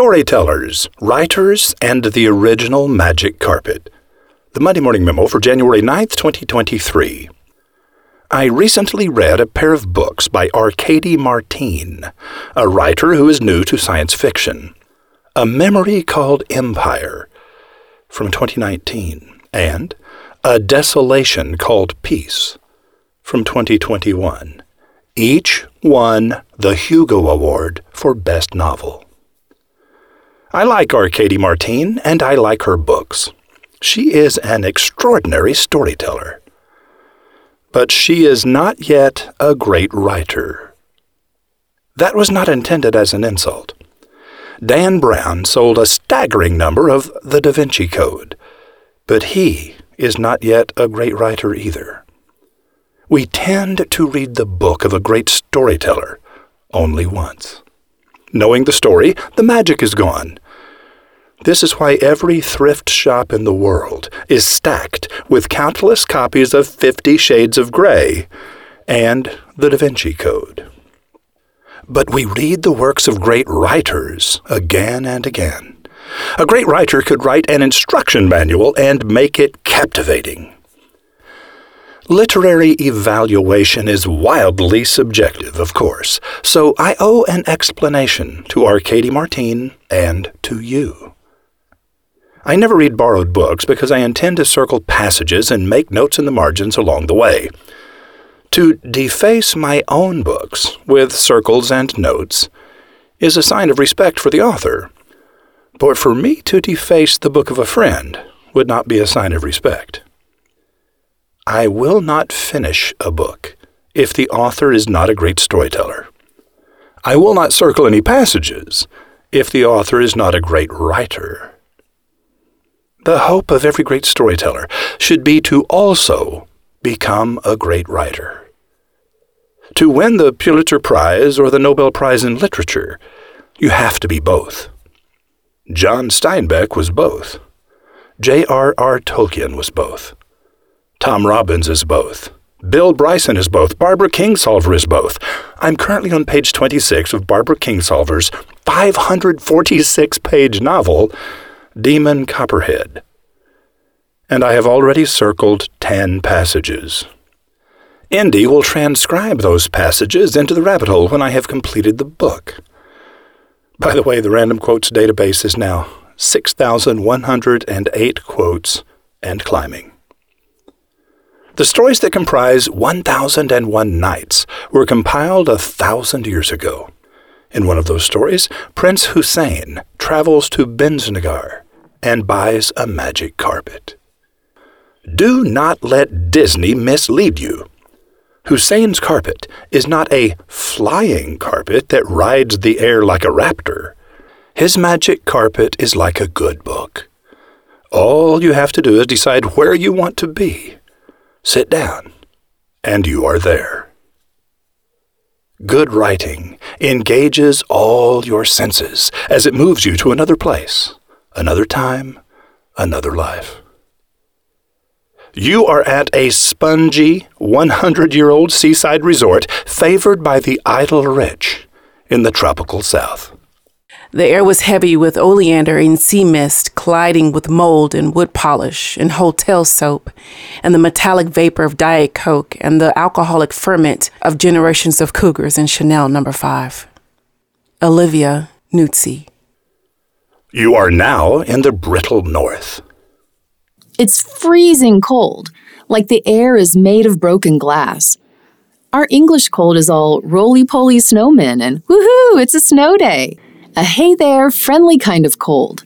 Storytellers, Writers, and the Original Magic Carpet. The Monday Morning Memo for January 9th, 2023. I recently read a pair of books by Arkady Martine, a writer who is new to science fiction. A Memory Called Empire from 2019, and A Desolation Called Peace from 2021. Each won the Hugo Award for Best Novel. I like Arkady Martine, and I like her books. She is an extraordinary storyteller. But she is not yet a great writer. That was not intended as an insult. Dan Brown sold a staggering number of The Da Vinci Code, but he is not yet a great writer either. We tend to read the book of a great storyteller only once. Knowing the story, the magic is gone. This is why every thrift shop in the world is stacked with countless copies of Fifty Shades of Grey and the Da Vinci Code. But we read the works of great writers again and again. A great writer could write an instruction manual and make it captivating. Literary evaluation is wildly subjective, of course, so I owe an explanation to Arkady Martine and to you. I never read borrowed books because I intend to circle passages and make notes in the margins along the way. To deface my own books with circles and notes is a sign of respect for the author, but for me to deface the book of a friend would not be a sign of respect. I will not finish a book if the author is not a great storyteller. I will not circle any passages if the author is not a great writer. The hope of every great storyteller should be to also become a great writer. To win the Pulitzer Prize or the Nobel Prize in Literature, you have to be both. John Steinbeck was both. J.R.R. Tolkien was both. Tom Robbins is both. Bill Bryson is both. Barbara Kingsolver is both. I'm currently on page 26 of Barbara Kingsolver's 546 page novel, Demon Copperhead. And I have already circled 10 passages. Indy will transcribe those passages into the rabbit hole when I have completed the book. By the way, the Random Quotes database is now 6,108 quotes and climbing. The stories that comprise 1001 Nights were compiled a thousand years ago. In one of those stories, Prince Hussein travels to Bisnagar and buys a magic carpet. Do not let Disney mislead you. Hussein's carpet is not a flying carpet that rides the air like a raptor. His magic carpet is like a good book. All you have to do is decide where you want to be Sit down, and you are there. Good writing engages all your senses as it moves you to another place, another time, another life. You are at a spongy, 100 year old seaside resort favored by the idle rich in the tropical South. The air was heavy with oleander and sea mist colliding with mold and wood polish and hotel soap and the metallic vapor of Diet Coke and the alcoholic ferment of generations of cougars in Chanel number no. 5. Olivia Nuzzi. You are now in the brittle north. It's freezing cold, like the air is made of broken glass. Our English cold is all roly poly snowmen and woohoo, it's a snow day a hey there, friendly kind of cold.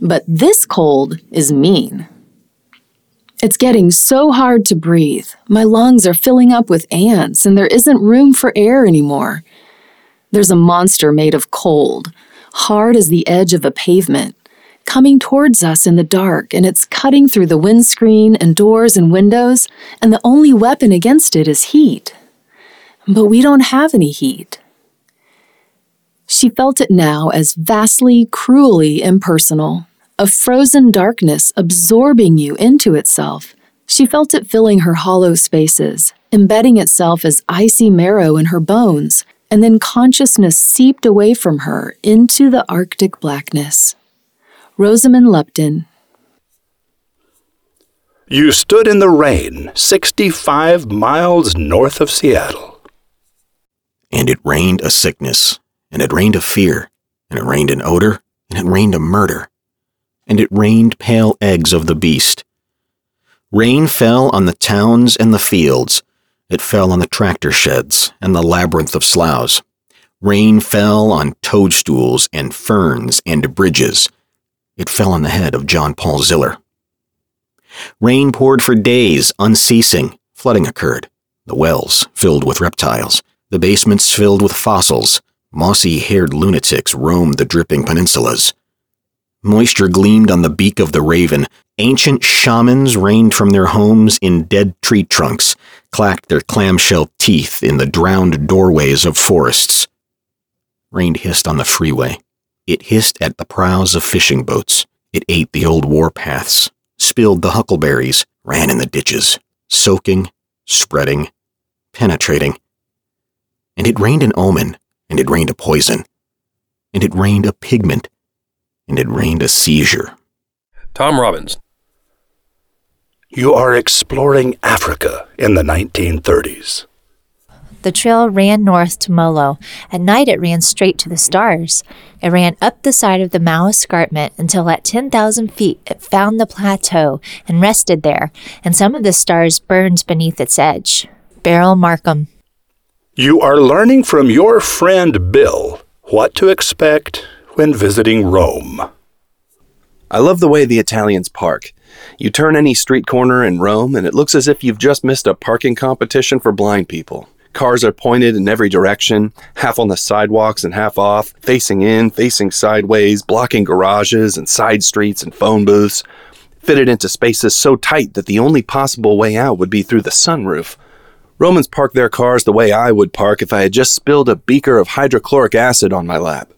But this cold is mean. It's getting so hard to breathe. My lungs are filling up with ants, and there isn't room for air anymore. There's a monster made of cold, hard as the edge of a pavement, coming towards us in the dark, and it's cutting through the windscreen and doors and windows, and the only weapon against it is heat. But we don't have any heat. She felt it now as vastly, cruelly impersonal, a frozen darkness absorbing you into itself. She felt it filling her hollow spaces, embedding itself as icy marrow in her bones, and then consciousness seeped away from her into the Arctic blackness. Rosamund Lupton. You stood in the rain 65 miles north of Seattle. And it rained a sickness, and it rained a fear, and it rained an odor, and it rained a murder, and it rained pale eggs of the beast. Rain fell on the towns and the fields, it fell on the tractor sheds and the labyrinth of sloughs. Rain fell on toadstools and ferns and bridges. It fell on the head of John Paul Ziller. Rain poured for days, unceasing. Flooding occurred. The wells filled with reptiles, the basements filled with fossils. Mossy haired lunatics roamed the dripping peninsulas. Moisture gleamed on the beak of the raven. Ancient shamans reigned from their homes in dead tree trunks, clacked their clamshell teeth in the drowned doorways of forests. Rain hissed on the freeway. It hissed at the prows of fishing boats. It ate the old war paths, spilled the huckleberries, ran in the ditches, soaking, spreading, penetrating. And it rained an omen, and it rained a poison, and it rained a pigment, and it rained a seizure. Tom Robbins. You are exploring Africa in the 1930s. The trail ran north to Molo. At night, it ran straight to the stars. It ran up the side of the Mau Escarpment until at 10,000 feet it found the plateau and rested there, and some of the stars burned beneath its edge. Beryl Markham. You are learning from your friend Bill what to expect when visiting Rome. I love the way the Italians park. You turn any street corner in Rome, and it looks as if you've just missed a parking competition for blind people. Cars are pointed in every direction, half on the sidewalks and half off, facing in, facing sideways, blocking garages and side streets and phone booths, fitted into spaces so tight that the only possible way out would be through the sunroof. Romans park their cars the way I would park if I had just spilled a beaker of hydrochloric acid on my lap.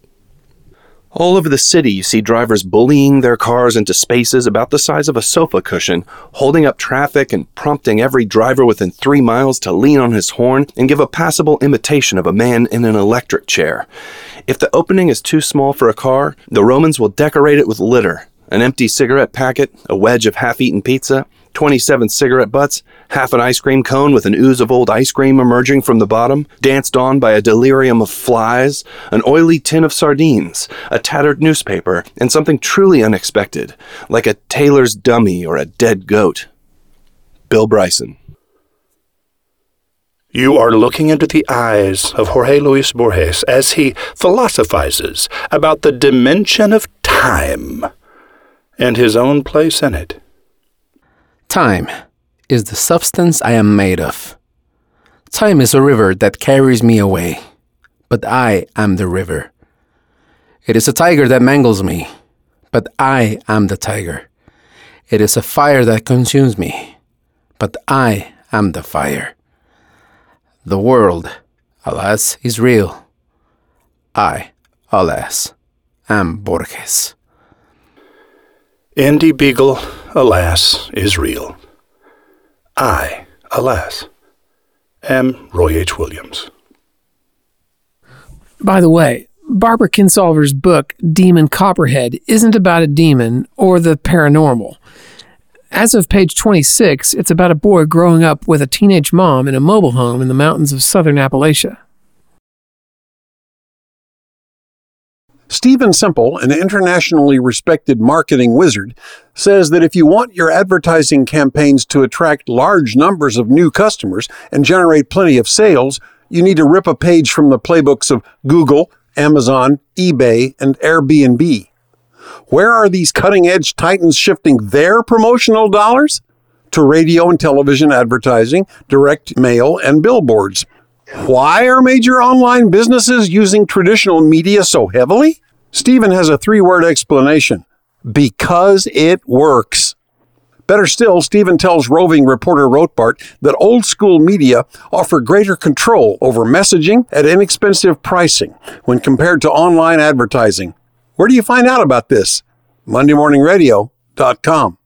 All over the city, you see drivers bullying their cars into spaces about the size of a sofa cushion, holding up traffic and prompting every driver within three miles to lean on his horn and give a passable imitation of a man in an electric chair. If the opening is too small for a car, the Romans will decorate it with litter an empty cigarette packet, a wedge of half eaten pizza, 27 cigarette butts, half an ice cream cone with an ooze of old ice cream emerging from the bottom, danced on by a delirium of flies, an oily tin of sardines, a tattered newspaper, and something truly unexpected, like a tailor's dummy or a dead goat. Bill Bryson. You are looking into the eyes of Jorge Luis Borges as he philosophizes about the dimension of time and his own place in it. Time is the substance I am made of. Time is a river that carries me away, but I am the river. It is a tiger that mangles me, but I am the tiger. It is a fire that consumes me, but I am the fire. The world, alas, is real. I, alas, am Borges. Indy Beagle, alas, is real. I, alas, am Roy H. Williams. By the way, Barbara Kingsolver's book, Demon Copperhead, isn't about a demon or the paranormal. As of page 26, it's about a boy growing up with a teenage mom in a mobile home in the mountains of southern Appalachia. Stephen Semple, an internationally respected marketing wizard, says that if you want your advertising campaigns to attract large numbers of new customers and generate plenty of sales, you need to rip a page from the playbooks of Google, Amazon, eBay, and Airbnb. Where are these cutting edge titans shifting their promotional dollars? To radio and television advertising, direct mail, and billboards. Why are major online businesses using traditional media so heavily? Stephen has a three word explanation because it works. Better still, Stephen tells roving reporter Rotbart that old school media offer greater control over messaging at inexpensive pricing when compared to online advertising. Where do you find out about this? MondayMorningRadio.com.